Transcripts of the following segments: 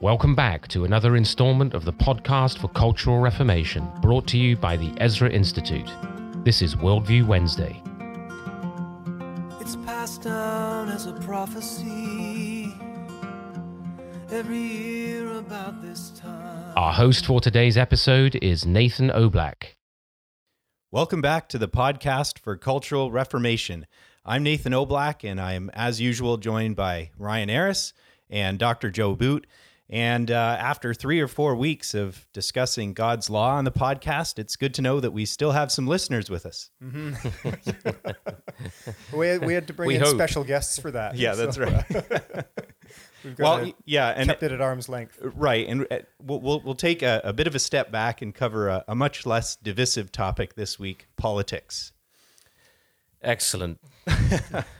Welcome back to another installment of the podcast for Cultural Reformation, brought to you by the Ezra Institute. This is Worldview Wednesday. It's passed down as a prophecy every year about this time. Our host for today's episode is Nathan Oblak. Welcome back to the podcast for Cultural Reformation. I'm Nathan Oblak, and I am, as usual, joined by Ryan Harris and Dr. Joe Boot. And uh, after three or four weeks of discussing God's law on the podcast, it's good to know that we still have some listeners with us. We had, we had to bring We in hope. special guests for that. Yeah, that's so, right. uh, we've well, got yeah, and kept it at arm's length. right, and uh, we'll we'll, we'll take a, a bit of a step back and cover a, a much less divisive topic this week: politics. Excellent.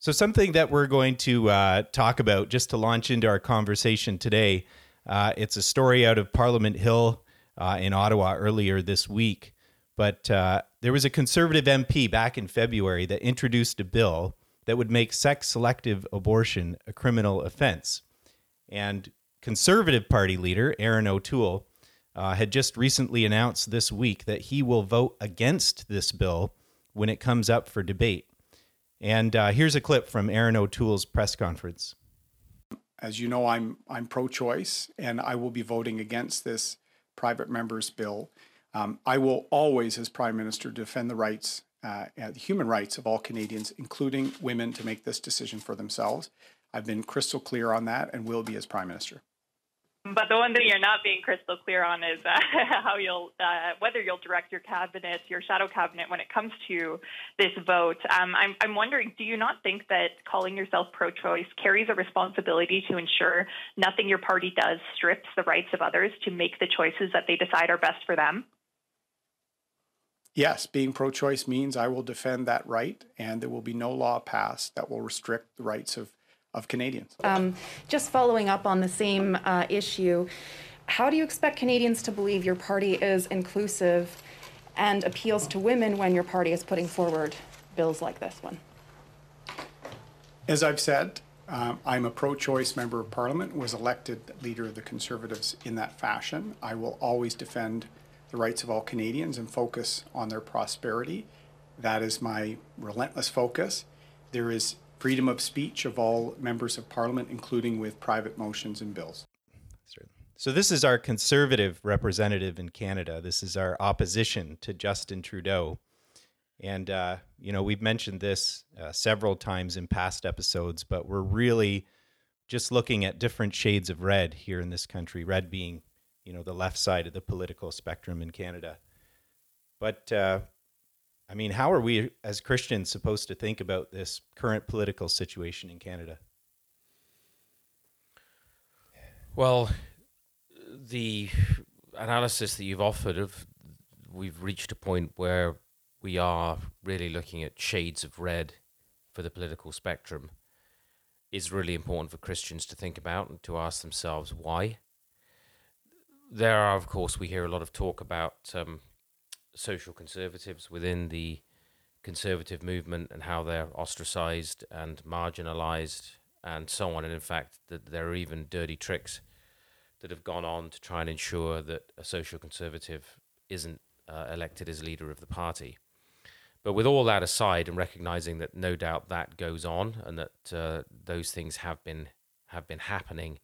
So, something that we're going to uh, talk about just to launch into our conversation today. Uh, it's a story out of Parliament Hill uh, in Ottawa earlier this week. But uh, there was a conservative MP back in February that introduced a bill that would make sex selective abortion a criminal offense. And Conservative Party leader Erin O'Toole uh, had just recently announced this week that he will vote against this bill when it comes up for debate. And uh, here's a clip from Erin O'Toole's press conference. As you know, I'm I'm pro-choice, and I will be voting against this private member's bill. Um, I will always, as Prime Minister, defend the rights, uh, the human rights of all Canadians, including women, to make this decision for themselves. I've been crystal clear on that, and will be as Prime Minister. But the one thing you're not being crystal clear on is uh, how you'll, uh, whether you'll direct your cabinet, your shadow cabinet, when it comes to this vote. Um, I'm, I'm wondering, do you not think that calling yourself pro-choice carries a responsibility to ensure nothing your party does strips the rights of others to make the choices that they decide are best for them? Yes, being pro-choice means I will defend that right, and there will be no law passed that will restrict the rights of, of Canadians. Um, just following up on the same uh, issue, how do you expect Canadians to believe your party is inclusive and appeals to women when your party is putting forward bills like this one? As I've said, um, I'm a pro-choice member of Parliament, was elected leader of the Conservatives in that fashion. I will always defend the rights of all Canadians and focus on their prosperity. That is my relentless focus. There is freedom of speech of all members of Parliament, including with private motions and bills. So, this is our conservative representative in Canada. This is our opposition to Justin Trudeau. And, uh, you know, we've mentioned this uh, several times in past episodes, but we're really just looking at different shades of red here in this country, red being, you know, the left side of the political spectrum in Canada. But, uh, I mean, how are we as Christians supposed to think about this current political situation in Canada? Well, the analysis that you've offered of we've reached a point where we are really looking at shades of red for the political spectrum is really important for Christians to think about and to ask themselves why. There are, of course, we hear a lot of talk about um, social conservatives within the conservative movement and how they're ostracized and marginalized and so on. And in fact, that there are even dirty tricks that have gone on to try and ensure that a social conservative isn't uh, elected as leader of the party. But with all that aside, and recognizing that no doubt that goes on, and that uh, those things have been have been happening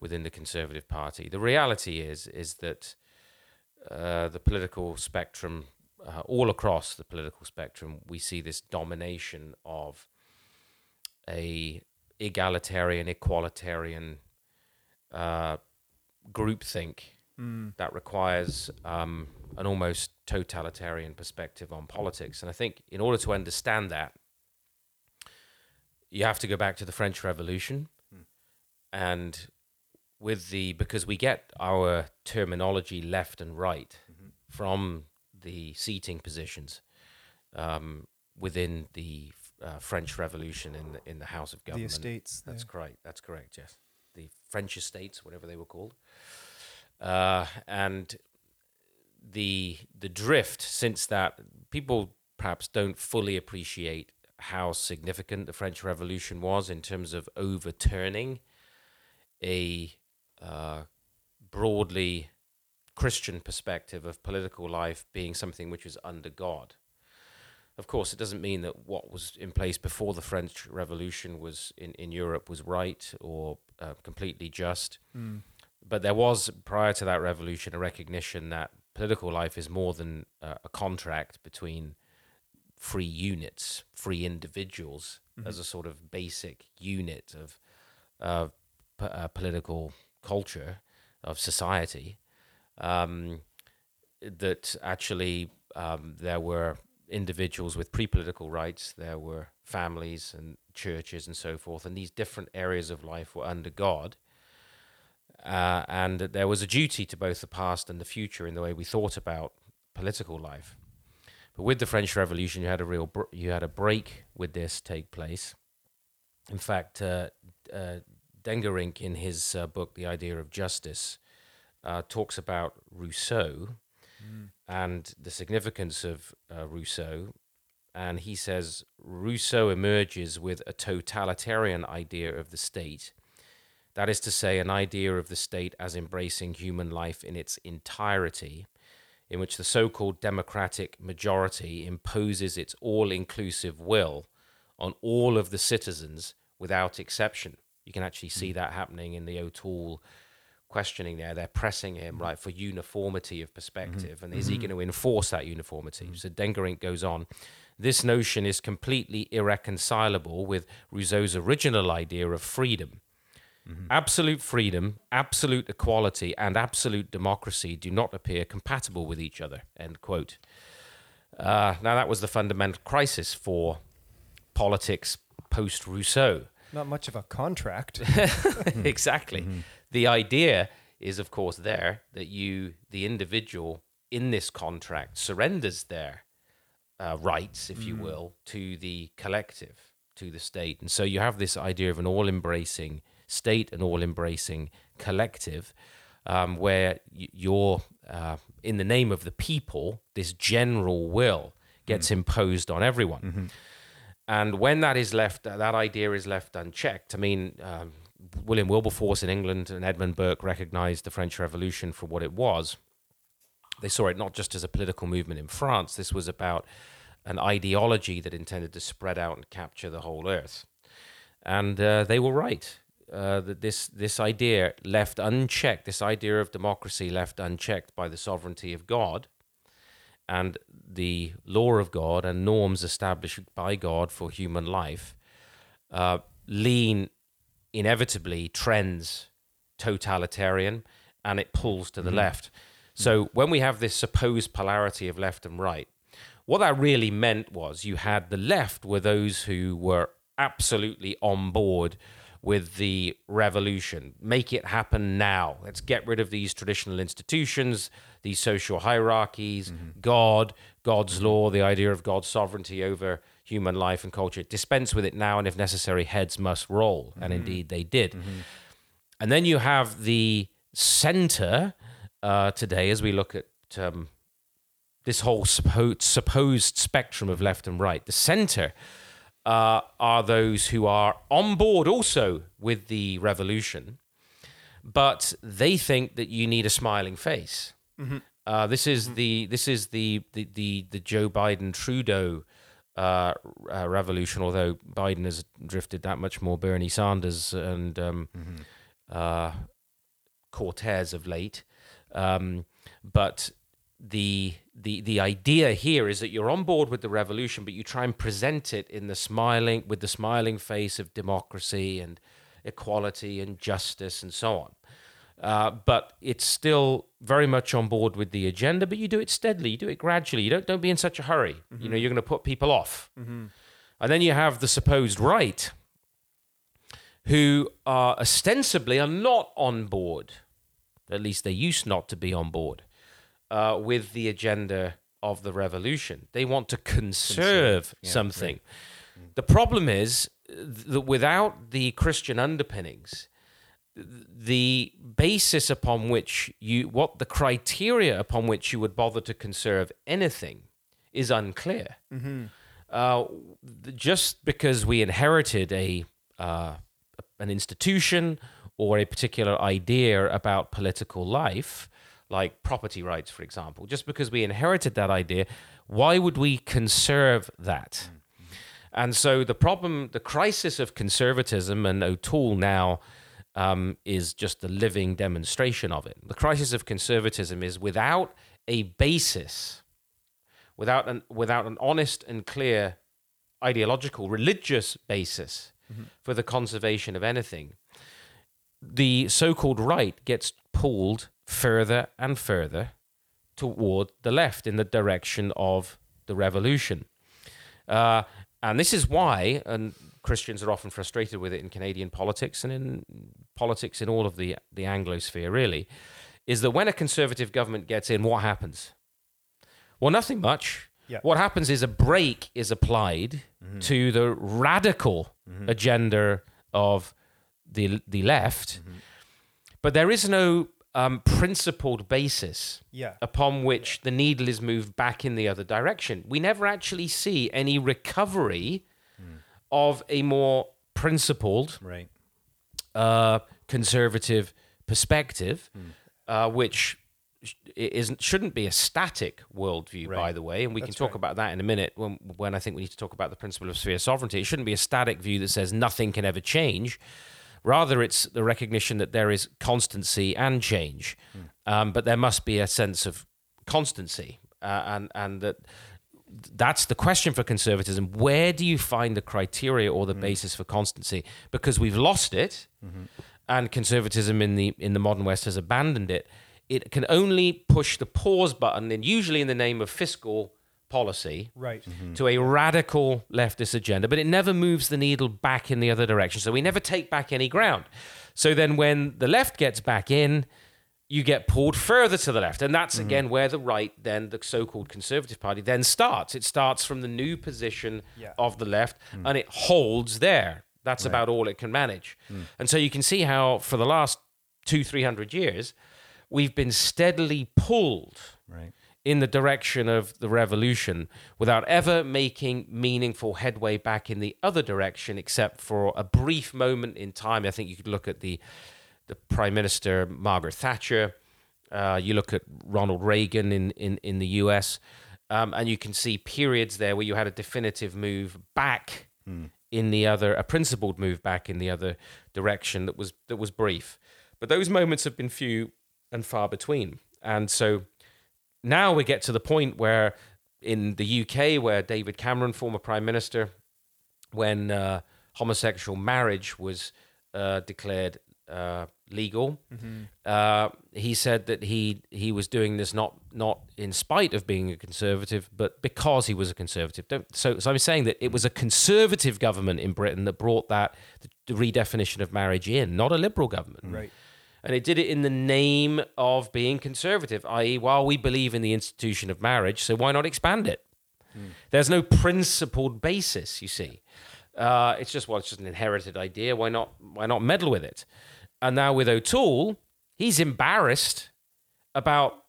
within the Conservative Party, the reality is is that uh, the political spectrum, uh, all across the political spectrum, we see this domination of a egalitarian, equalitarian uh, groupthink that requires um, an almost totalitarian perspective on politics. And I think in order to understand that, you have to go back to the French Revolution, and with the because we get our terminology left and right from the seating positions um, within the uh, French Revolution in the, in the House of Government. The estates That's correct. That's correct. Yes, the French estates, whatever they were called, uh, and the the drift since that people perhaps don't fully appreciate how significant the French Revolution was in terms of overturning a uh, broadly Christian perspective of political life being something which is under God. Of course, it doesn't mean that what was in place before the French Revolution was in, in Europe was right or uh, completely just. But there was, prior to that revolution, a recognition that political life is more than uh, a contract between free units, free individuals, as a sort of basic unit of uh, p- uh, political culture, of society. Um, that actually um, there were individuals with pre-political rights, there were families and churches and so forth, and these different areas of life were under God. Uh, and that there was a duty to both the past and the future in the way we thought about political life. But with the French Revolution, you had a real br- you had a break with this take place. In fact, uh, uh, Dengerink, in his uh, book *The Idea of Justice*, uh, talks about Rousseau and the significance of uh, Rousseau. And he says Rousseau emerges with a totalitarian idea of the state. That is to say, an idea of the state as embracing human life in its entirety, in which the so called democratic majority imposes its all inclusive will on all of the citizens without exception. You can actually see mm. that happening in the O'Toole questioning there. They're pressing him, mm. right, for uniformity of perspective. Mm-hmm. And is he mm-hmm. going to enforce that uniformity? Mm. So Dengerink goes on. This notion is completely irreconcilable with Rousseau's original idea of freedom. Mm-hmm. Absolute freedom, absolute equality, and absolute democracy do not appear compatible with each other. End quote. Uh, now, that was the fundamental crisis for politics post Rousseau. Not much of a contract. exactly. The idea is, of course, there that you, the individual in this contract, surrenders their uh, rights, if you will, to the collective, to the state. And so you have this idea of an all embracing state, an all embracing collective, um, where y- you're, uh, in the name of the people, this general will gets imposed on everyone. And when that is left, that idea is left unchecked. I mean, um, William Wilberforce in England and Edmund Burke recognized the French Revolution for what it was. They saw it not just as a political movement in France, this was about an ideology that intended to spread out and capture the whole earth. And uh, they were right. Uh, that this this idea left unchecked, this idea of democracy left unchecked by the sovereignty of God, and the law of God and norms established by God for human life, uh, lean inevitably trends totalitarian, and it pulls to the left. So when we have this supposed polarity of left and right, what that really meant was you had the left were those who were absolutely on board with the revolution. Make it happen now. Let's get rid of these traditional institutions, these social hierarchies, God, God's law, the idea of God's sovereignty over human life and culture. Dispense with it now, and if necessary, heads must roll. And indeed they did. And then you have the center uh, today as we look at um, this whole suppo- supposed spectrum of left and right. The center uh, are those who are on board also with the revolution, but they think that you need a smiling face. Uh, this is the this is the the the, the Joe Biden Trudeau uh, uh, revolution. Although Biden has drifted that much more Bernie Sanders and um, uh, Cortez of late, um, but the the the idea here is that you're on board with the revolution, but you try and present it in the smiling with the smiling face of democracy and equality and justice and so on. Uh, but it's still very much on board with the agenda. But you do it steadily, you do it gradually. You don't don't be in such a hurry. You know, you're going to put people off, and then you have the supposed right, who are ostensibly are not on board. At least they used not to be on board uh, with the agenda of the revolution. They want to conserve something. The problem is that without the Christian underpinnings, the basis upon which you, what the criteria upon which you would bother to conserve anything is unclear. Uh, just because we inherited a uh, an institution or a particular idea about political life, like property rights, for example, just because we inherited that idea, why would we conserve that? And so the problem, the crisis of conservatism, and O'Toole now um, is just a living demonstration of it. The crisis of conservatism is without a basis, without an without an honest and clear ideological, religious basis for the conservation of anything, the so-called right gets pulled further and further toward the left in the direction of the revolution. Uh, and this is why, and Christians are often frustrated with it in Canadian politics and in politics in all of the, the Anglosphere, really, is that when a conservative government gets in, what happens? Well, nothing much. Yeah. What happens is a break is applied mm-hmm. to the radical mm-hmm. agenda of the, the left, mm-hmm. but there is no um, principled basis Yeah. upon which the needle is moved back in the other direction. We never actually see any recovery of a more principled, Right. uh, conservative perspective, uh, which isn't shouldn't be a static worldview, by the way. And we can talk right. about that in a minute when when I think we need to talk about the principle of sphere sovereignty. It shouldn't be a static view that says nothing can ever change. Rather, it's the recognition that there is constancy and change, um, but there must be a sense of constancy, uh, and and that that's the question for conservatism. Where do you find the criteria or the mm. basis for constancy? Because we've lost it, mm-hmm. and conservatism in the in the modern West has abandoned it. It can only push the pause button, and usually in the name of fiscal policy, Right. Mm-hmm. to a radical leftist agenda, but it never moves the needle back in the other direction. So we never take back any ground. So then when the left gets back in, you get pulled further to the left. And that's mm-hmm. again where the right, then the so called Conservative Party, then starts. It starts from the new position Yeah. of the left mm. and it holds there. That's about all it can manage. Mm. And so you can see how for the last two, three hundred years, we've been steadily pulled Right. in the direction of the revolution without ever making meaningful headway back in the other direction, except for a brief moment in time. I think you could look at the the Prime Minister Margaret Thatcher. Uh, you look at Ronald Reagan in in, in the U.S. Um, and you can see periods there where you had a definitive move back in the other, a principled move back in the other direction that was that was brief. But those moments have been few and far between. And so now we get to the point where in the UK, where David Cameron, former prime minister, when uh, homosexual marriage was uh, declared uh, legal, uh, he said that he he was doing this not not in spite of being a conservative, but because he was a conservative. Don't, so, so I'm saying that it was a conservative government in Britain that brought that the redefinition of marriage in, not a liberal government. Right. And it did it in the name of being conservative, i.e., while we believe in the institution of marriage, so why not expand it? There's no principled basis, you see. Uh, it's just well, it's just an inherited idea. Why not? Why not meddle with it? And now with O'Toole, he's embarrassed about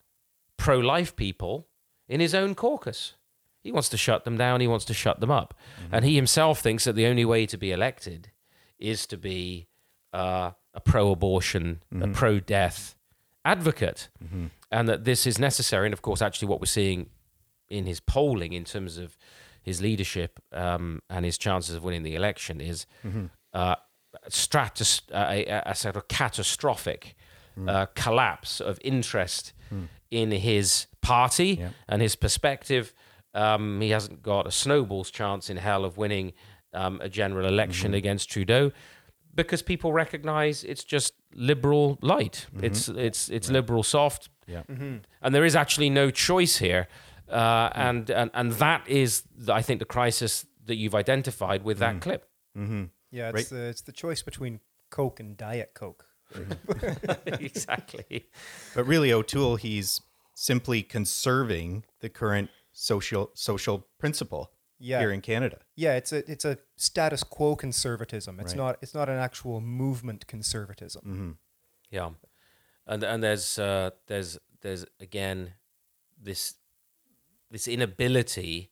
pro-life people in his own caucus. He wants to shut them down. He wants to shut them up, and he himself thinks that the only way to be elected is to be uh, a pro-abortion, a pro-death advocate, and that this is necessary. And of course, actually, what we're seeing in his polling in terms of his leadership um, and his chances of winning the election is uh, stratus- uh, a, a- a sort of catastrophic uh, collapse of interest in his party Yeah. and his perspective. Um, he hasn't got a snowball's chance in hell of winning um, a general election against Trudeau because people recognize it's just liberal light. It's it's it's liberal soft. Yeah. And there is actually no choice here. Uh, and, and and that is, I think, the crisis that you've identified with that clip. Yeah, it's Right. the it's the choice between Coke and Diet Coke. exactly. But really, O'Toole, he's simply conserving the current social social principle Yeah. here in Canada. Yeah, it's a it's a status quo conservatism. It's Right. not it's not an actual movement conservatism. Yeah, and and there's uh, there's there's again this this inability,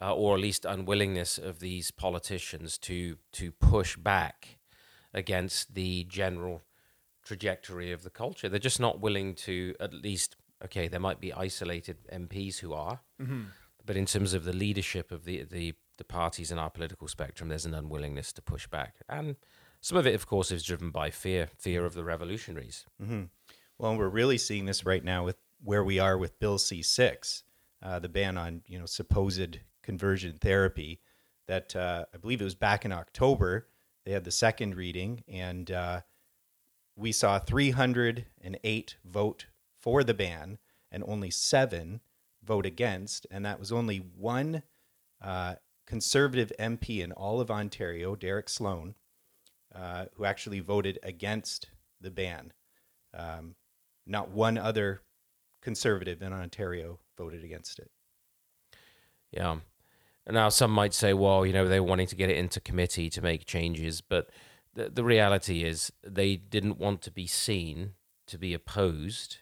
uh, or at least unwillingness of these politicians to to push back against the general trajectory of the culture. They're just not willing to, at least, okay, there might be isolated MPs who are, but in terms of the leadership of the, the, the parties in our political spectrum, there's an unwillingness to push back. And some of it, of course, is driven by fear fear of the revolutionaries. Well, we're really seeing this right now with where we are with Bill C6, uh, the ban on you know supposed conversion therapy. That uh, I believe it was back in October. They had the second reading, and uh, we saw 308 vote for the ban, and only seven vote against, and that was only one uh, conservative MP in all of Ontario, Derek Sloan, uh, who actually voted against the ban. Um, not one other conservative in Ontario voted against it. Yeah. Now some might say, well, you know, they're wanting to get it into committee to make changes, but the, the reality is they didn't want to be seen to be opposed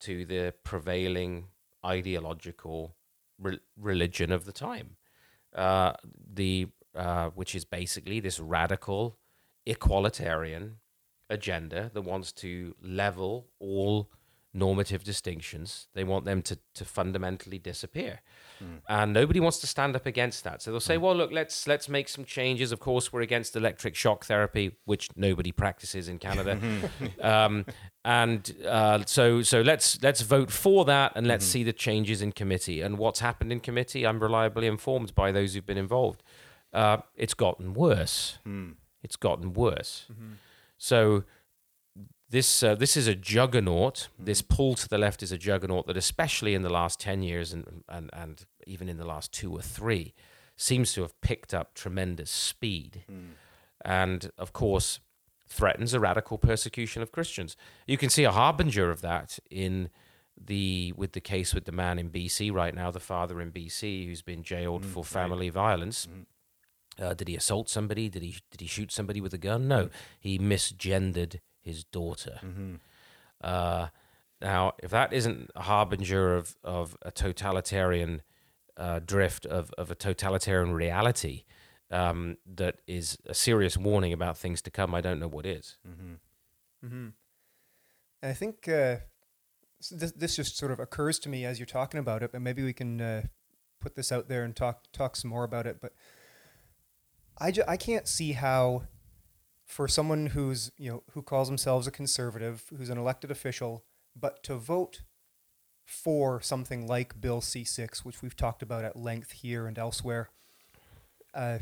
to the prevailing ideological re- religion of the time, uh, the uh, which is basically this radical equalitarian agenda that wants to level all normative distinctions. They want them to, to fundamentally disappear. And nobody wants to stand up against that. So they'll say, well, look, let's let's make some changes. Of course, we're against electric shock therapy, which nobody practices in Canada. um, and uh, so so let's let's vote for that and let's see the changes in committee. And what's happened in committee, I'm reliably informed by those who've been involved. Uh, it's gotten worse. It's gotten worse. So this uh, this is a juggernaut. Mm-hmm. This pull to the left is a juggernaut that, especially in the last ten years and and and even in the last two or three, seems to have picked up tremendous speed, mm. and of course threatens a radical persecution of Christians. You can see a harbinger of that in the with the case with the man in BC right now, the father in BC who's been jailed mm-hmm. for family violence. Mm-hmm. Uh, did he assault somebody? Did he did he shoot somebody with a gun? No, he misgendered his daughter. Uh, now, if that isn't a harbinger of of a totalitarian uh, drift of of a totalitarian reality um, that is a serious warning about things to come, I don't know what is. And I think uh, this, this just sort of occurs to me as you're talking about it, but maybe we can uh, put this out there and talk talk some more about it. But I, ju- I can't see how, for someone who's you know who calls themselves a conservative, who's an elected official, but to vote for something like Bill C six, which we've talked about at length here and elsewhere, uh,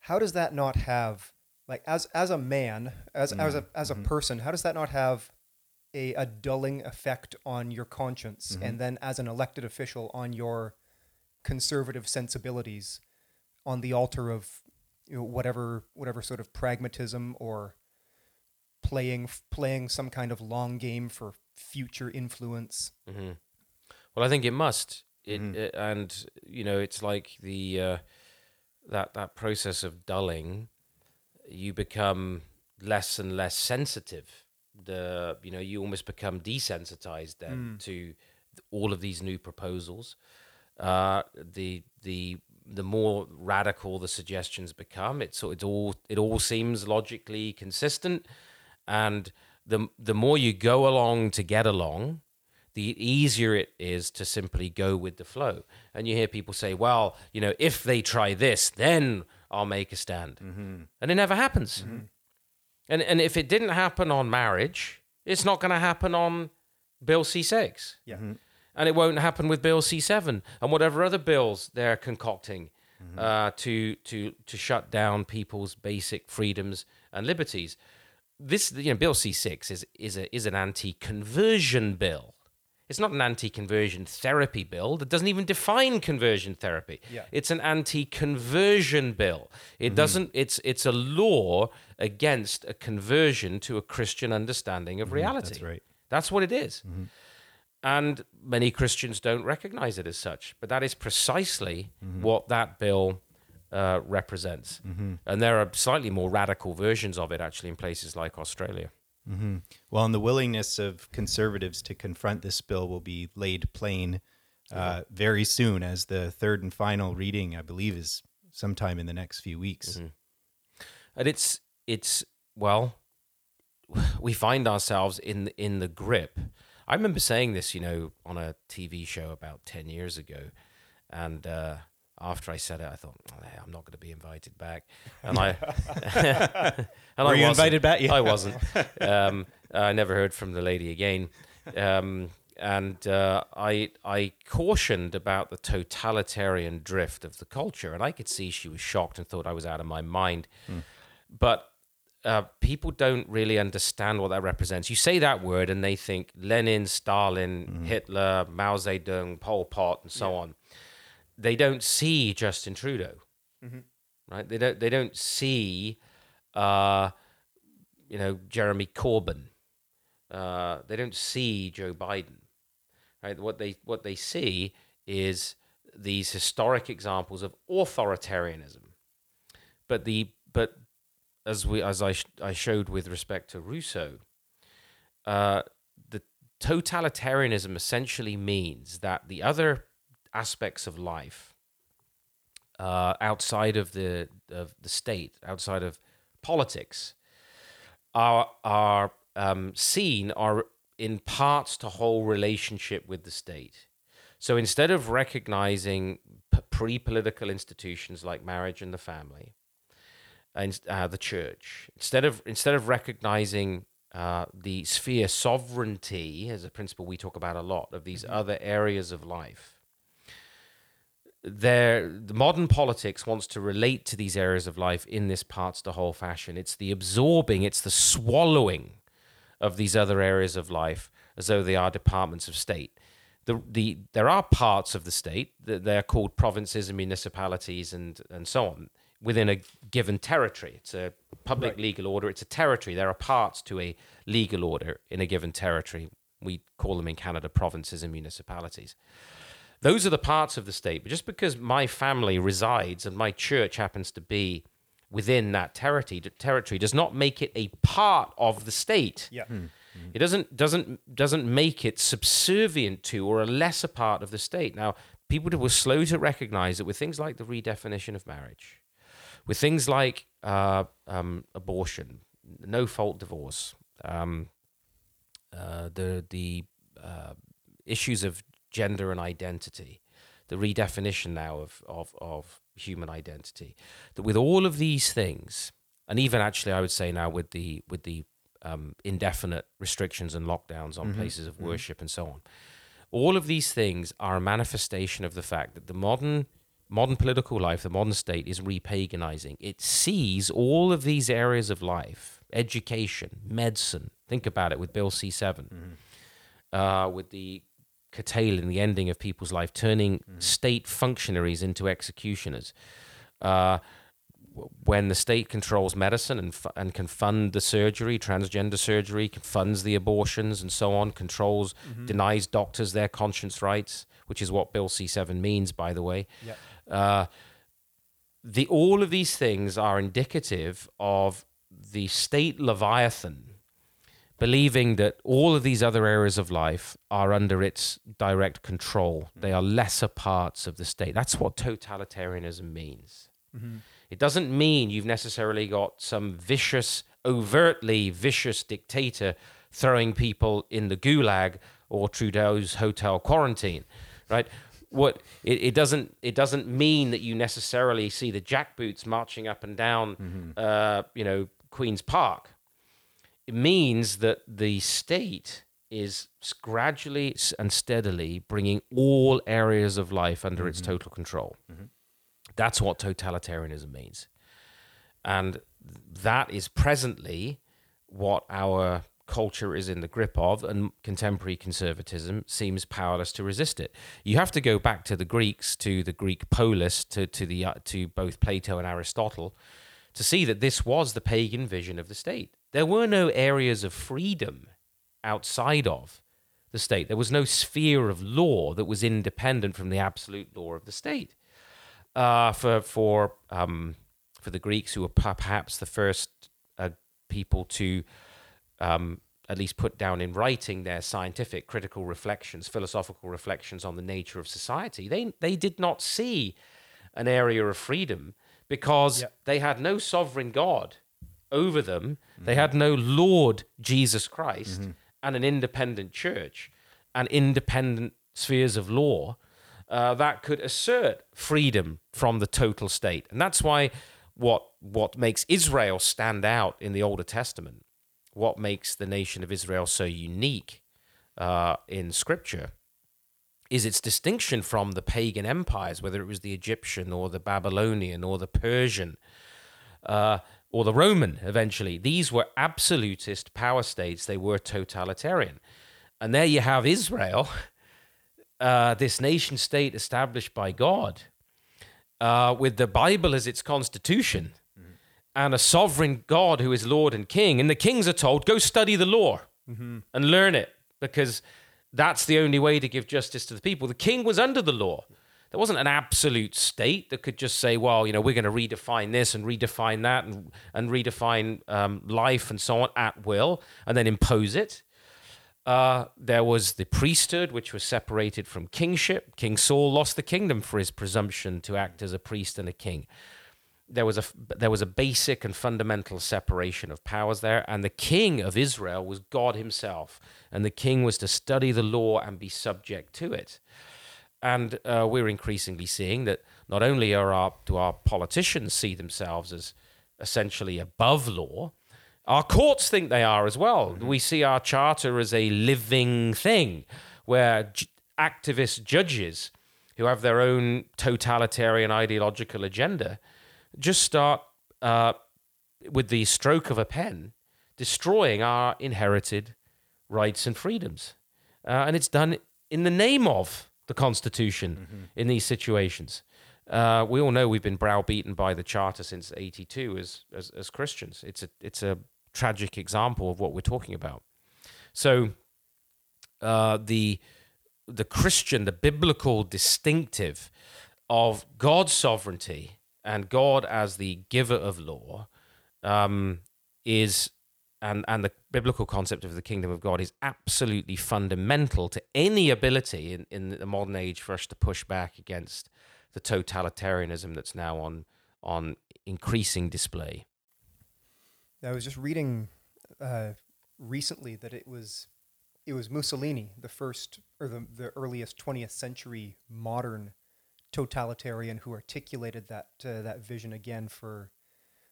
how does that not have like as as a man as as a as a person how does that not have a, a dulling effect on your conscience and then as an elected official on your conservative sensibilities on the altar of you know, whatever whatever sort of pragmatism or playing playing some kind of long game for future influence hmm Well, I think it must. It, it- and you know, it's like the uh, that that process of dulling. You become less and less sensitive. The you know you almost become desensitized then to all of these new proposals. Uh, the the the more radical the suggestions become, it's it's all it all seems logically consistent, and the the more you go along to get along, the easier it is to simply go with the flow. And you hear people say, well, you know, if they try this, then I'll make a stand. Mm-hmm. And it never happens. Mm-hmm. And, and if it didn't happen on marriage, it's not going to happen on Bill C6. yeah mm-hmm. And it won't happen with Bill C7 and whatever other bills they're concocting mm-hmm. uh, to, to, to shut down people's basic freedoms and liberties. This, you know, Bill C6 is, is, a, is an anti conversion bill. It's not an anti conversion therapy bill that doesn't even define conversion therapy. Yeah. It's an anti conversion bill. It mm-hmm. doesn't, it's, it's a law against a conversion to a Christian understanding of mm-hmm. reality. That's right. That's what it is. And many Christians don't recognize it as such. But that is precisely what that bill uh, represents. And there are slightly more radical versions of it actually in places like Australia. Well, and the willingness of conservatives to confront this bill will be laid plain uh, very soon, as the third and final reading, I believe, is sometime in the next few weeks. And it's, it's well, we find ourselves in in the grip. I remember saying this, you know, on a TV show about ten years ago, and uh, after I said it, I thought, oh, I'm not going to be invited back. And I, and Were I you wasn't. invited back? Yeah. I wasn't. Um, I never heard from the lady again. Um, and uh, I I cautioned about the totalitarian drift of the culture, and I could see she was shocked and thought I was out of my mind. But uh, people don't really understand what that represents. You say that word, and they think Lenin, Stalin, Hitler, Mao Zedong, Pol Pot, and so on. They don't see Justin Trudeau, right? They don't. They don't see, uh, you know, Jeremy Corbyn. Uh, they don't see Joe Biden. Right? What they what they see is these historic examples of authoritarianism. But the but as we as I sh- I showed with respect to Rousseau, uh, the totalitarianism essentially means that the other aspects of life uh, outside of the of the state, outside of politics, are are um, seen are in parts to whole relationship with the state. So instead of recognizing p- pre-political institutions like marriage and the family, uh, the church, instead of instead of recognizing uh, the sphere sovereignty as a principle we talk about a lot of these other areas of life, there the modern politics wants to relate to these areas of life in this parts to whole fashion. It's the absorbing, it's the swallowing of these other areas of life as though they are departments of state. The, the, there are parts of the state that they're called provinces and municipalities and, and so on within a given territory. It's a public legal order, it's a territory. There are parts to a legal order in a given territory. We call them in Canada provinces and municipalities. Those are the parts of the state. But just because my family resides and my church happens to be within that territory, territory does not make it a part of the state. Yeah. Hmm. Hmm. It doesn't doesn't doesn't make it subservient to or a lesser part of the state. Now, people were slow to recognize that with things like the redefinition of marriage, with things like uh, um, abortion, no fault divorce, um, uh, the the uh, issues of gender and identity, the redefinition now of, of of human identity, that with all of these things, and even actually, I would say now with the with the um, indefinite restrictions and lockdowns on places of worship and so on. All of these things are a manifestation of the fact that the modern modern political life, the modern state, is repaganizing. It sees all of these areas of life, education, medicine. Think about it with Bill C 7 uh, with the curtailing, the ending of people's life, turning state functionaries into executioners. Uh, when the state controls medicine and, fu- and can fund the surgery, transgender surgery, can- funds the abortions and so on, controls, denies doctors their conscience rights, which is what Bill C7 means, by the way. Yeah. Uh, the all of these things are indicative of the state leviathan believing that all of these other areas of life are under its direct control. They are lesser parts of the state. That's what totalitarianism means. It doesn't mean you've necessarily got some vicious, overtly vicious dictator throwing people in the gulag or Trudeau's hotel quarantine, right? What it, it doesn't it doesn't mean that you necessarily see the jackboots marching up and down, mm-hmm. uh, you know, Queens Park it means that the state is gradually and steadily bringing all areas of life under its mm-hmm. total control. Mm-hmm. That's what totalitarianism means. And that is presently what our culture is in the grip of, and contemporary conservatism seems powerless to resist it. You have to go back to the Greeks, to the Greek polis, to, to, the, uh, to both Plato and Aristotle, to see that this was the pagan vision of the state. There were no areas of freedom outside of the state. There was no sphere of law that was independent from the absolute law of the state. Uh, for for um, for the Greeks, who were perhaps the first uh, people to um, at least put down in writing their scientific critical reflections, philosophical reflections on the nature of society, they they did not see an area of freedom because Yeah. they had no sovereign god over them. They had no Lord Jesus Christ and an independent church and independent spheres of law uh, that could assert freedom from the total state. And that's why what what makes Israel stand out in the Older Testament, what makes the nation of Israel so unique uh, in Scripture, is its distinction from the pagan empires, whether it was the Egyptian or the Babylonian or the Persian uh, or the Roman eventually. These were absolutist power states, they were totalitarian. And there you have Israel, uh, this nation state established by God, uh, with the Bible as its constitution. And a sovereign God who is Lord and King. And the kings are told, go study the law and learn it because that's the only way to give justice to the people. The king was under the law. There wasn't an absolute state that could just say, well, you know, we're going to redefine this and redefine that and, and redefine um, life and so on at will and then impose it. Uh, there was the priesthood, which was separated from kingship. King Saul lost the kingdom for his presumption to act as a priest and a king. There was a there was a basic and fundamental separation of powers there, and the king of Israel was God Himself, and the king was to study the law and be subject to it. And uh, we're increasingly seeing that not only are our do our politicians see themselves as essentially above law, our courts think they are as well. We see our charter as a living thing where j- activist judges who have their own totalitarian ideological agenda just start uh, with the stroke of a pen destroying our inherited rights and freedoms. Uh, and it's done in the name of the Constitution in these situations. Uh, we all know we've been browbeaten by the Charter since '82 as, as as Christians. It's a it's a tragic example of what we're talking about. So, uh, the the Christian, the biblical distinctive of God's sovereignty and God as the giver of law um, is and and the biblical concept of the kingdom of God is absolutely fundamental to any ability in, in the modern age for us to push back against the totalitarianism that's now on on increasing display. I was just reading uh, recently that it was it was Mussolini, the first or the, the earliest 20th century modern totalitarian who articulated that uh, that vision again for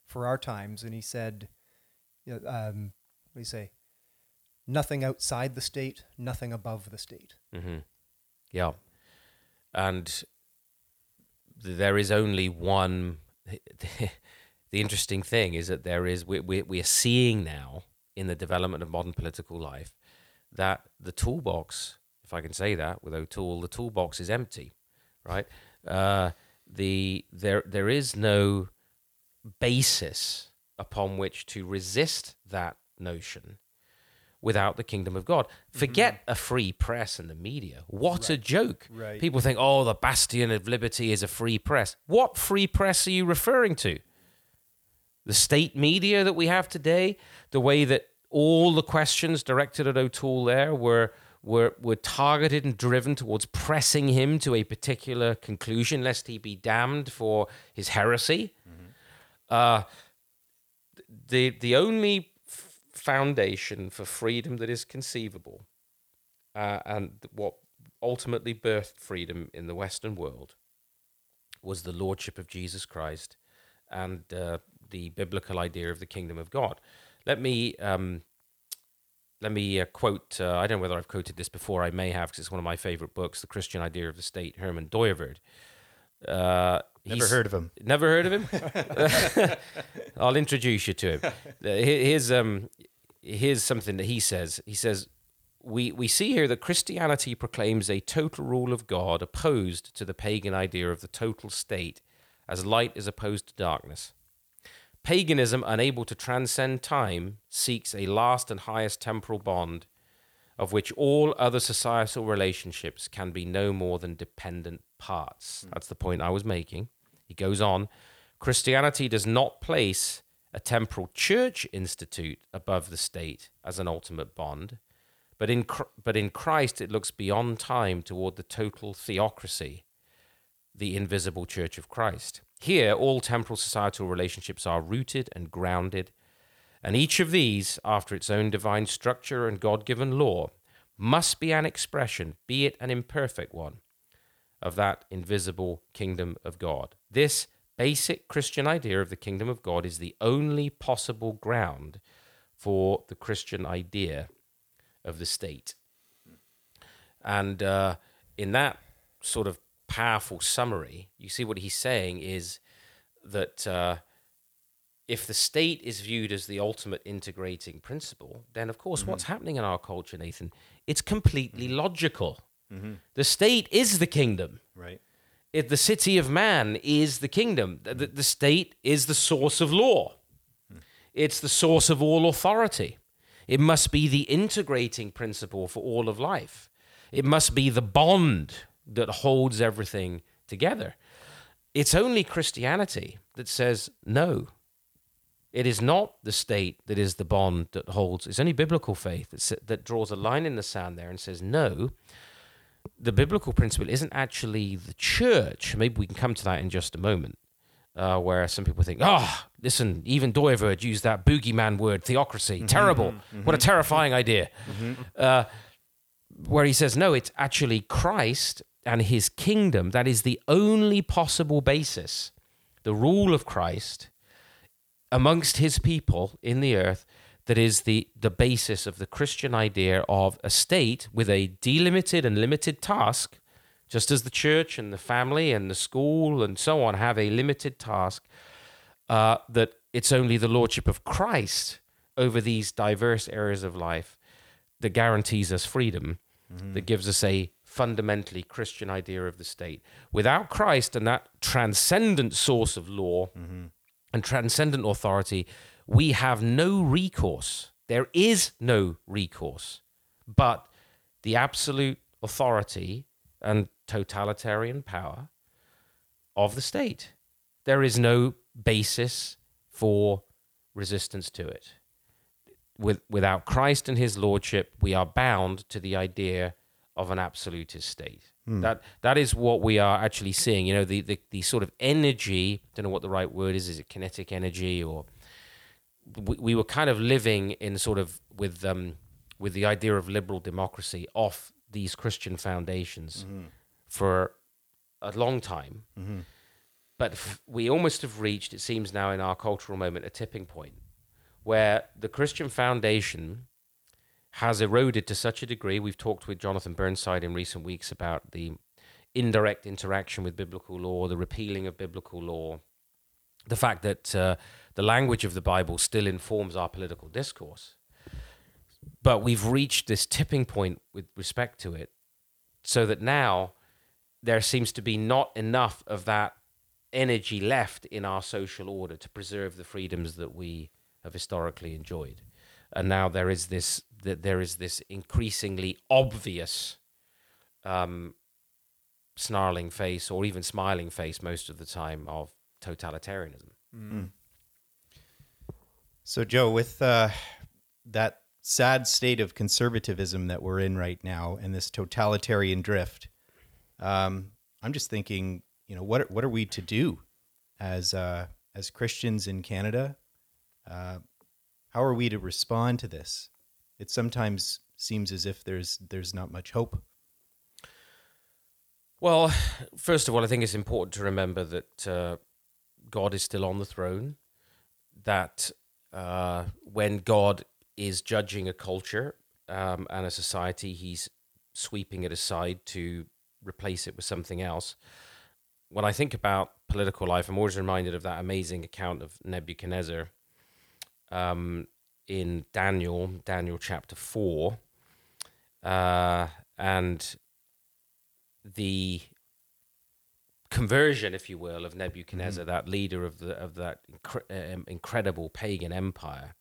for our times, and he said, you know, um, "What do you say? Nothing outside the state, nothing above the state." hmm Yeah, and there is only one. The interesting thing is that there is we we we are seeing now in the development of modern political life that the toolbox, if I can say that with O'Toole, the toolbox is empty, right? Uh, the there there is no basis upon which to resist that notion without the kingdom of God. Forget a free press and the media. What a joke. Right. People think, oh, the bastion of liberty is a free press. What free press are you referring to? The state media that we have today, the way that all the questions directed at O'Toole there were were were targeted and driven towards pressing him to a particular conclusion, lest he be damned for his heresy. Uh, the the only foundation for freedom that is conceivable, uh, and what ultimately birthed freedom in the Western world, was the lordship of Jesus Christ, and uh, the biblical idea of the kingdom of God. Let me um, let me uh, quote. Uh, I don't know whether I've quoted this before. I may have, because it's one of my favorite books, "The Christian Idea of the State." Herman Dooyeweerd. Uh, Never heard of him. Never heard of him? I'll introduce you to him. Uh, Here's um, here's something that he says. He says, "We we see here that Christianity proclaims a total rule of God opposed to the pagan idea of the total state, as light is opposed to darkness. Paganism, unable to transcend time, seeks a last and highest temporal bond." Of which all other societal relationships can be no more than dependent parts. Hmm. That's the point I was making. He goes on Christianity does not place a temporal church institute above the state as an ultimate bond, but in, but in Christ it looks beyond time toward the total theocracy, the invisible church of Christ. Here, all temporal societal relationships are rooted and grounded And each of these, after its own divine structure and God given law, must be an expression, be it an imperfect one, of that invisible kingdom of God. This basic Christian idea of the kingdom of God is the only possible ground for the Christian idea of the state. And uh, in that sort of powerful summary, you see what he's saying is that uh, if the state is viewed as the ultimate integrating principle, then of course what's mm-hmm. happening in our culture, Nathan, it's completely mm-hmm. logical. Mm-hmm. The state is the kingdom. Right. It, the city of man is the kingdom. The, the, the state is the source of law. Hmm. It's the source of all authority. It must be the integrating principle for all of life. It must be the bond that holds everything together. It's only Christianity that says no. It is not the state that is the bond that holds. It's only biblical faith that, that draws a line in the sand there and says no. The biblical principle isn't actually the church. Maybe we can come to that in just a moment. Uh, where some people think, oh, listen, even Dooyeweerd used that boogeyman word, theocracy, mm-hmm. terrible. Mm-hmm. Mm-hmm. What a terrifying idea. Uh, where he says, no, it's actually Christ and his kingdom. That is the only possible basis. The rule of Christ amongst his people in the earth that is the, the basis of the Christian idea of a state with a delimited and limited task, just as the church and the family and the school and so on have a limited task, uh, that it's only the lordship of Christ over these diverse areas of life that guarantees us freedom, that gives us a fundamentally Christian idea of the state. Without Christ and that transcendent source of law and transcendent authority, we have no recourse. There is no recourse but the absolute authority and totalitarian power of the state. There is no basis for resistance to it. With, without Christ and his lordship, we are bound to the idea of an absolutist state. Hmm. That that is what we are actually seeing. You know, the, the the sort of energy. Don't know what the right word is. Is it kinetic energy or? We, we were kind of living in sort of with um with the idea of liberal democracy off these Christian foundations mm-hmm. for a long time. Mm-hmm. But f- we almost have reached, it seems now in our cultural moment, a tipping point where the Christian foundation has eroded to such a degree. We've talked with Jonathan Burnside in recent weeks about the indirect interaction with biblical law, the repealing of biblical law, the fact that uh, the language of the Bible still informs our political discourse. But we've reached this tipping point with respect to it, so that now there seems to be not enough of that energy left in our social order to preserve the freedoms that we have historically enjoyed. And now there is this there is this increasingly obvious um, snarling face or even smiling face most of the time of totalitarianism. So, Joe, with uh, that sad state of conservatism that we're in right now and this totalitarian drift, um, I'm just thinking, you know, what what are we to do as uh, as Christians in Canada? Uh, how are we to respond to this? It sometimes seems as if there's there's not much hope. Well, first of all, I think it's important to remember that uh, God is still on the throne. That uh, when God is judging a culture um, and a society, He's sweeping it aside to replace it with something else. When I think about political life, I'm always reminded of that amazing account of Nebuchadnezzar um, in Daniel, Daniel chapter four, uh, and the conversion, if you will, of Nebuchadnezzar, that leader of the of that incre- um, incredible pagan empire.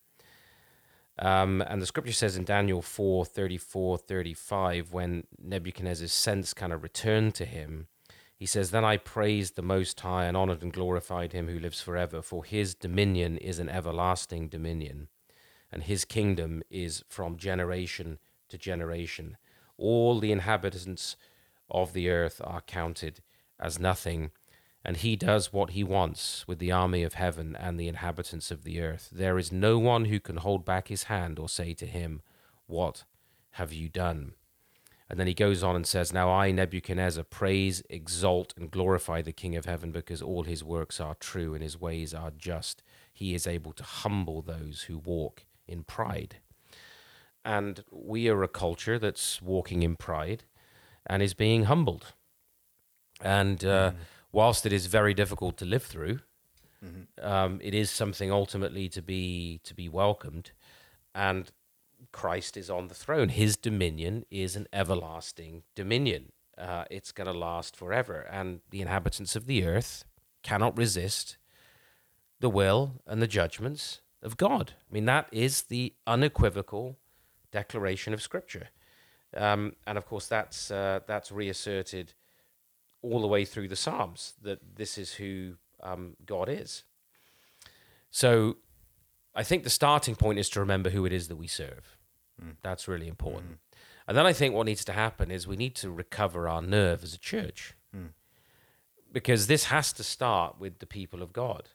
Um, and the scripture says in Daniel 4 34, 35, when Nebuchadnezzar's sense kind of returned to him, he says, Then I praised the Most High and honored and glorified him who lives forever, for his dominion is an everlasting dominion, and his kingdom is from generation to generation. All the inhabitants of the earth are counted as nothing, and he does what he wants with the army of heaven and the inhabitants of the earth. There is no one who can hold back his hand or say to him, What have you done? And then he goes on and says, Now I, Nebuchadnezzar, praise, exalt, and glorify the King of heaven because all his works are true and his ways are just. He is able to humble those who walk in pride. And we are a culture that's walking in pride and is being humbled. And uh, mm. whilst it is very difficult to live through, mm-hmm. um, it is something ultimately to be to be welcomed. And Christ is on the throne. His dominion is an everlasting dominion. Uh, it's going to last forever, and the inhabitants of the earth cannot resist the will and the judgments of God. I mean, that is the unequivocal declaration of Scripture. Um, and of course, that's uh, that's reasserted all the way through the Psalms that this is who um, God is. So, I think the starting point is to remember who it is that we serve. Mm. That's really important. Mm. And then I think what needs to happen is we need to recover our nerve as a church, mm. because this has to start with the people of God.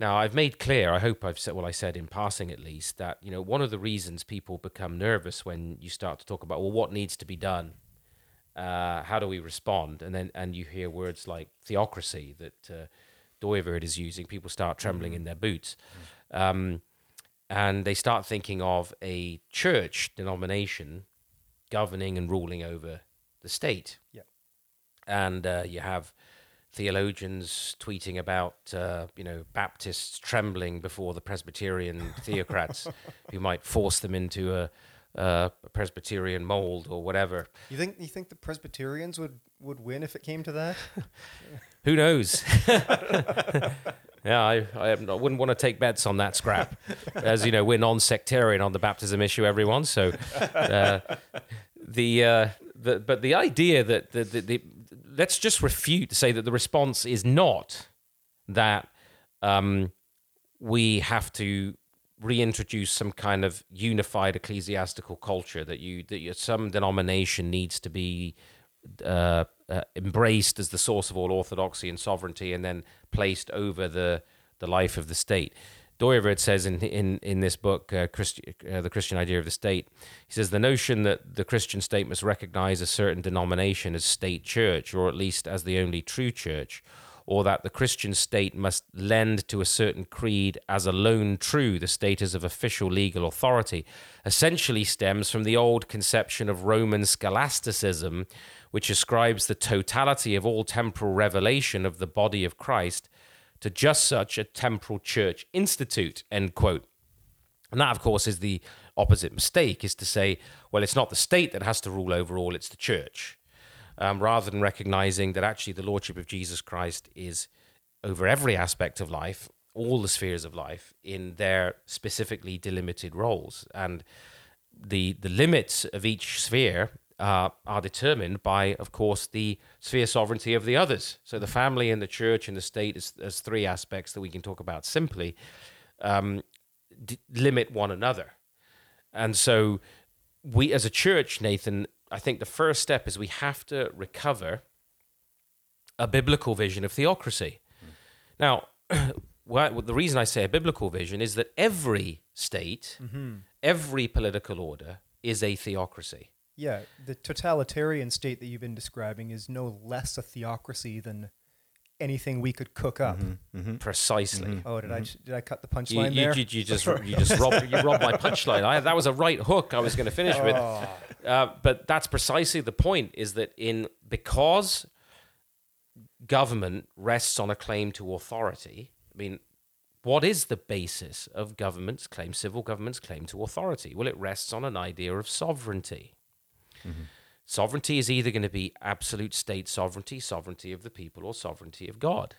Now, I've made clear, I hope I've said what I said in passing at least, that, you know, one of the reasons people become nervous when you start to talk about, well, what needs to be done? Uh, how do we respond? And then, and you hear words like theocracy that uh, is using, people start trembling mm-hmm. in their boots. Mm-hmm. Um, and they start thinking of a church denomination governing and ruling over the state. Yeah. And uh, you have theologians tweeting about uh, you know Baptists trembling before the Presbyterian theocrats who might force them into a, a, Presbyterian mold or whatever. You think you think the Presbyterians would would win if it came to that? Who knows? yeah, I, I, I wouldn't want to take bets on that scrap. As you know, we're non-sectarian on the baptism issue, everyone. So uh, the, uh, the but the idea that the, the, the let's just refute to say that the response is not that um, we have to reintroduce some kind of unified ecclesiastical culture that you that some denomination needs to be uh, uh, embraced as the source of all orthodoxy and sovereignty, and then placed over the the life of the state. Dooyeweerd says in in in this book, uh, Christi- uh, the Christian idea of the state. He says the notion that the Christian state must recognize a certain denomination as state church, or at least as the only true church, or that the Christian state must lend to a certain creed as alone true the status of official legal authority, essentially stems from the old conception of Roman scholasticism, which ascribes the totality of all temporal revelation of the body of Christ to just such a temporal church institute, end quote. And that, of course, is the opposite mistake, is to say, well, it's not the state that has to rule over all, it's the church. Um, rather than recognizing that actually the Lordship of Jesus Christ is over every aspect of life, all the spheres of life, in their specifically delimited roles. And the, the limits of each sphere uh, are determined by, of course, the sphere sovereignty of the others. So the family and the church and the state is as three aspects that we can talk about simply um, d- limit one another. And so we, as a church, Nathan, I think the first step is we have to recover a biblical vision of theocracy. Mm. Now, well, the reason I say a biblical vision is that every state, mm-hmm. every political order is a theocracy. Yeah, the totalitarian state that you've been describing is no less a theocracy than anything we could cook up. Mm-hmm, mm-hmm. Precisely. Mm-hmm. Oh, did I did I cut the punchline there? You, you, just you just robbed you robbed my punchline. I, that was a right hook I was going to finish oh. with. Uh, but that's precisely the point. Is that in because government rests on a claim to authority. I mean, what is the basis of government's claim, civil government's claim to authority? Well, it rests on an idea of sovereignty. Mm-hmm. Sovereignty is either going to be absolute state sovereignty, sovereignty of the people, or sovereignty of God.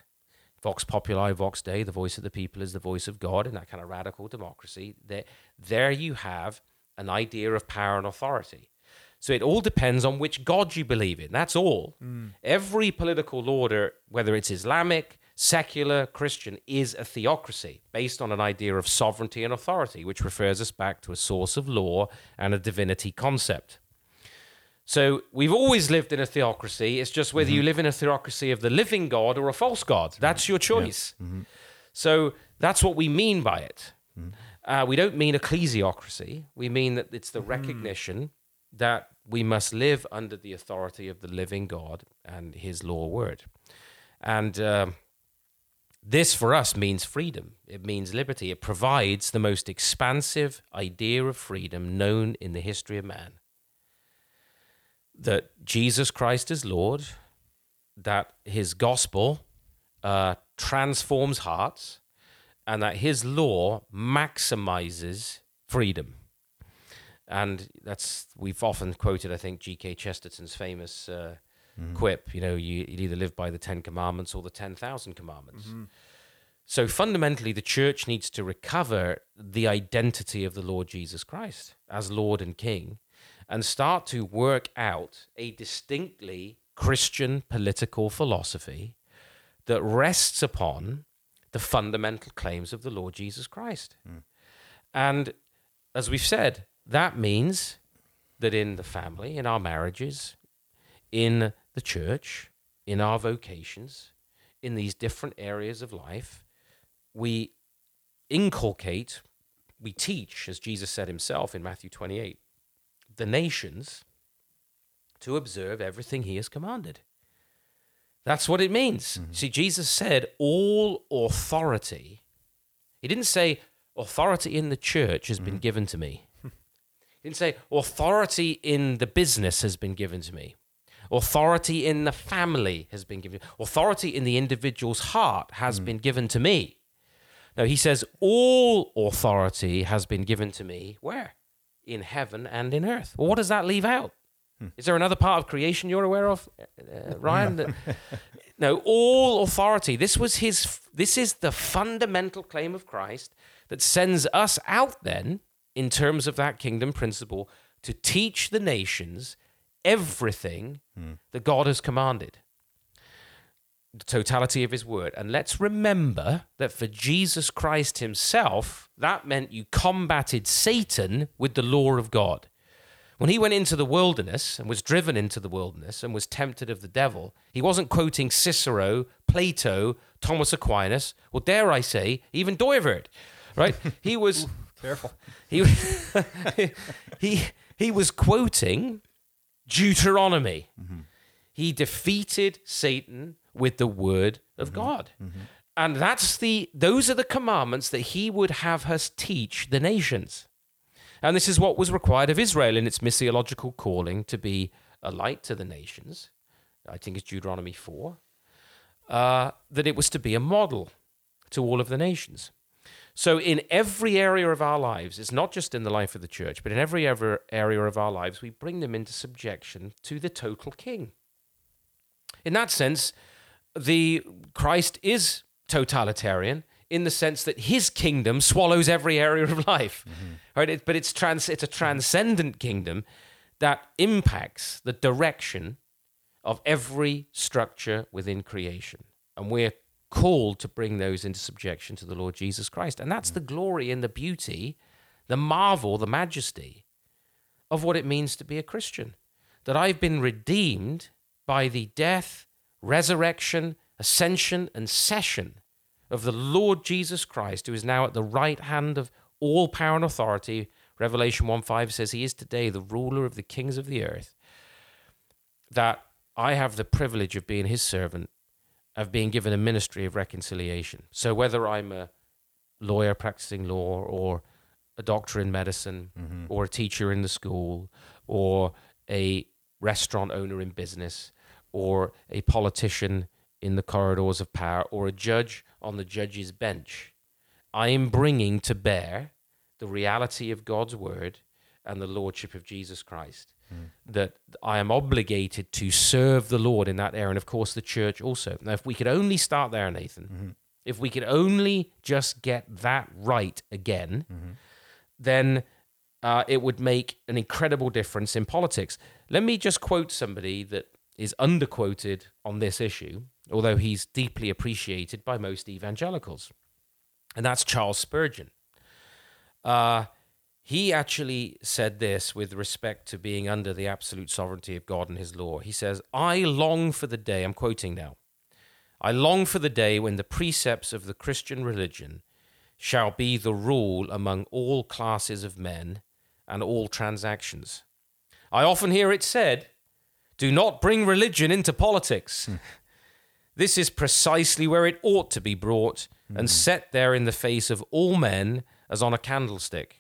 Vox populi, vox dei, the voice of the people is the voice of God in that kind of radical democracy. There, there you have an idea of power and authority. So it all depends on which God you believe in. That's all. Mm. Every political order, whether it's Islamic, secular, Christian, is a theocracy based on an idea of sovereignty and authority, which refers us back to a source of law and a divinity concept. So we've always lived in a theocracy. It's just whether you live in a theocracy of the living God or a false God. That's your choice. So that's what we mean by it. Uh, we don't mean ecclesiocracy. We mean that it's the recognition that we must live under the authority of the living God and His law word. And um, this for us means freedom. It means liberty. It provides the most expansive idea of freedom known in the history of man. That Jesus Christ is Lord, that his gospel uh, transforms hearts, and that his law maximizes freedom. And that's, we've often quoted, I think, G.K. Chesterton's famous uh, quip you know, you, you either live by the Ten Commandments or the 10,000 Commandments. So fundamentally, the church needs to recover the identity of the Lord Jesus Christ as Lord and King and start to work out a distinctly Christian political philosophy that rests upon the fundamental claims of the Lord Jesus Christ. Hmm. And as we've said, that means that in the family, in our marriages, in the church, in our vocations, in these different areas of life, we inculcate, we teach, as Jesus said himself in Matthew 28, the nations to observe everything he has commanded. That's what it means. Mm-hmm. See, Jesus said, All authority. He didn't say, Authority in the church has been mm-hmm. given to me. He didn't say, Authority in the business has been given to me. Authority in the family has been given. Authority in the individual's heart has mm. been given to me. No, he says, All authority has been given to me. Where? In heaven and in earth. Well, what does that leave out? Hmm. Is there another part of creation you're aware of, uh, uh Ryan? that- no, all authority. This was his. This is the fundamental claim of Christ that sends us out then, in terms of that kingdom principle, to teach the nations everything hmm. that God has commanded the totality of his word. And let's remember that for Jesus Christ himself, that meant you combated Satan with the law of God. When he went into the wilderness and was driven into the wilderness and was tempted of the devil, he wasn't quoting Cicero, Plato, Thomas Aquinas, or dare I say, even Dooyeweerd, right? He was Careful. he he he was quoting Deuteronomy. Mm-hmm. He defeated Satan with the word of God. And that's the those are the commandments that he would have us teach the nations. And this is what was required of Israel in its missiological calling to be a light to the nations. I think it's Deuteronomy 4. Uh, that it was to be a model to all of the nations. So, in every area of our lives, it's not just in the life of the church, but in every ever area of our lives, we bring them into subjection to the total king. In that sense, the Christ is totalitarian in the sense that his kingdom swallows every area of life. Mm-hmm. Right? It- but it's trans it's a transcendent kingdom that impacts the direction of every structure within creation. And we're called to bring those into subjection to the Lord Jesus Christ. And that's the mm. glory and the beauty, the marvel, the majesty of what it means to be a Christian. That I've been redeemed by the death, resurrection, ascension, and session of the Lord Jesus Christ, who is now at the right hand of all power and authority. Revelation 1 5 says he is today the ruler of the kings of the earth. That I have the privilege of being his servant, of being given a ministry of reconciliation. So whether I'm a lawyer practicing law or a doctor in medicine mm-hmm. or a teacher in the school or a restaurant owner in business or a politician in the corridors of power or a judge on the judge's bench. I am bringing to bear the reality of God's word and the lordship of Jesus Christ. Hmm. That I am obligated to serve the Lord in that area, and of course the church also. Now, if we could only start there, Nathan, mm-hmm. if we could only just get that right again, mm-hmm. then uh, it would make an incredible difference in politics. Let me just quote somebody that is underquoted on this issue, although he's deeply appreciated by most evangelicals, and that's Charles Spurgeon. Uh, he actually said this with respect to being under the absolute sovereignty of God and his law. He says, I long for the day, I'm quoting now, I long for the day when the precepts of the Christian religion shall be the rule among all classes of men and all transactions. I often hear it said, do not bring religion into politics. This is precisely where it ought to be brought and set there in the face of all men as on a candlestick.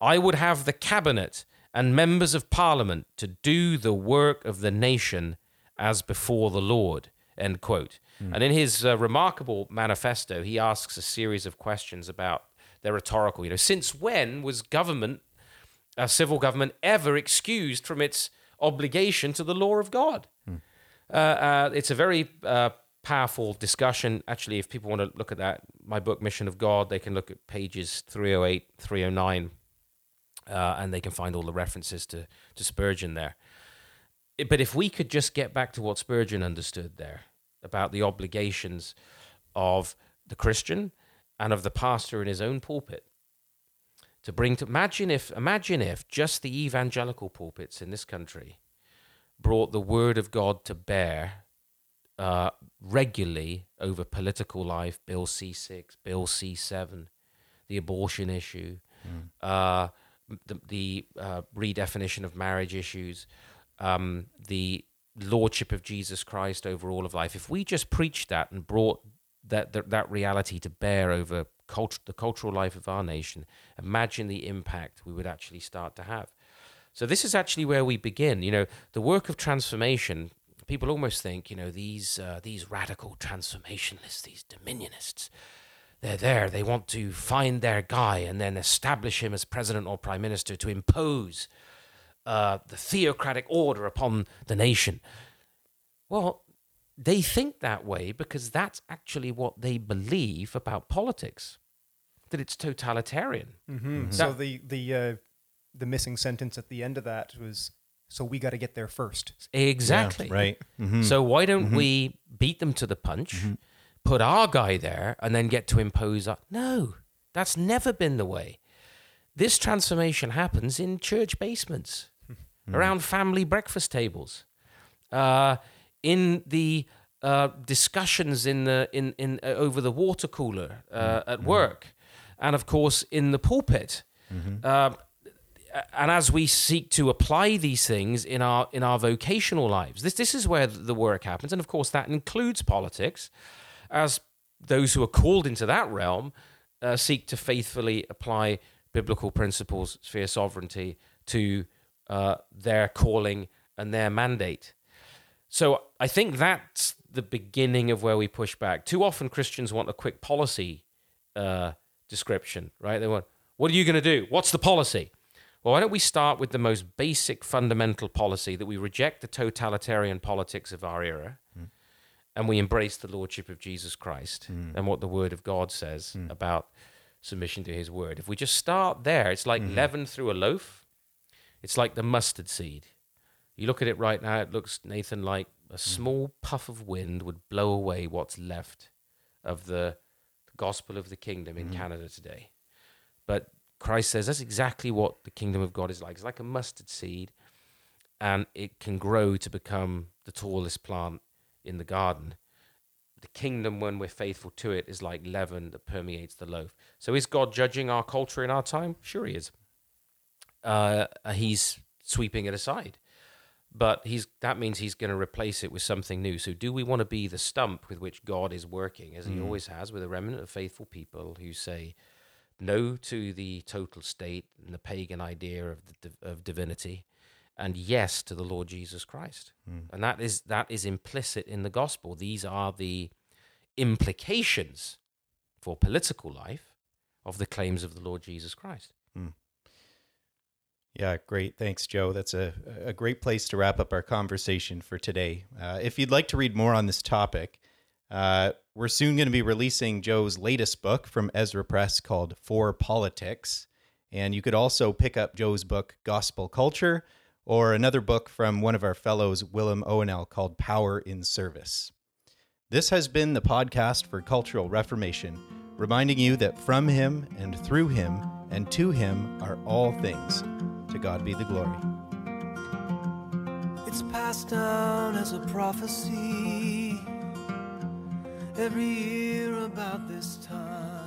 I would have the cabinet and members of parliament to do the work of the nation as before the Lord. End quote. And in his uh, remarkable manifesto, he asks a series of questions about their rhetorical. You know, since when was government, uh, civil government, ever excused from its obligation to the law of God? Uh, uh, it's a very uh, powerful discussion. Actually, if people want to look at that, my book, Mission of God, they can look at pages 308, 309, uh, and they can find all the references to, to Spurgeon there. But if we could just get back to what Spurgeon understood there about the obligations of the Christian and of the pastor in his own pulpit, to bring to imagine if imagine if just the evangelical pulpits in this country brought the word of God to bear uh, regularly over political life, Bill C six, Bill C seven, the abortion issue, uh, the, the uh, redefinition of marriage issues, um, the lordship of Jesus Christ over all of life. If we just preached that and brought that that, that reality to bear over cult- the cultural life of our nation, imagine the impact we would actually start to have. So this is actually where we begin. You know, the work of transformation. People almost think, you know, these uh, these radical transformationists, these dominionists, they're there. They want to find their guy and then establish him as president or prime minister to impose uh, the theocratic order upon the nation. Well, they think that way because that's actually what they believe about politics. That it's totalitarian. Mm-hmm. So the the uh, the missing sentence at the end of that was, "So we got to get there first. Exactly. Yeah, right. Mhm. So why don't we beat them to the punch, put our guy there, and then get to impose our No, that's never been the way. This transformation happens in church basements, around family breakfast tables, uh, in the uh, discussions in the in in uh, over the water cooler uh, at work, and of course in the pulpit. Um, and as we seek to apply these things in our in our vocational lives this this is where the work happens. And of course that includes politics as those who are called into that realm uh, seek to faithfully apply biblical principles sphere sovereignty to uh, their calling and their mandate so i think that's the beginning of where we push back. Too often christians want a quick policy uh, description right? They want what are you going to do? What's the policy? Well, why don't we start with the most basic fundamental policy that we reject the totalitarian politics of our era hmm. and we embrace the lordship of Jesus Christ hmm. and what the word of God says hmm. about submission to his word. If we just start there, it's like leaven through a loaf. It's like the mustard seed. You look at it right now, it looks, Nathan, like a small puff of wind would blow away what's left of the gospel of the kingdom in Canada today. But Christ says that's exactly what the kingdom of God is like. It's like a mustard seed, and it can grow to become the tallest plant in the garden. The kingdom, when we're faithful to it, is like leaven that permeates the loaf. So, is God judging our culture in our time? Sure, He is. Uh, he's sweeping it aside, but he's that means He's going to replace it with something new. So, do we want to be the stump with which God is working, as He mm. always has, with a remnant of faithful people who say, no to the total state and the pagan idea of the, of divinity and yes to the Lord Jesus Christ. Mm. And that is that is implicit in the gospel. These are the implications for political life of the claims of the Lord Jesus Christ. Yeah, great. Thanks, Joe. That's a, a great place to wrap up our conversation for today. Uh, if you'd like to read more on this topic, uh, we're soon going to be releasing Joe's latest book from Ezra Press called For Politics. And you could also pick up Joe's book, Gospel Culture, or another book from one of our fellows, Willem Ouweneel, called Power in Service. This has been the podcast for Cultural Reformation, reminding you that from him and through him and to him are all things. To God be the glory. It's passed down as a prophecy every year about this time.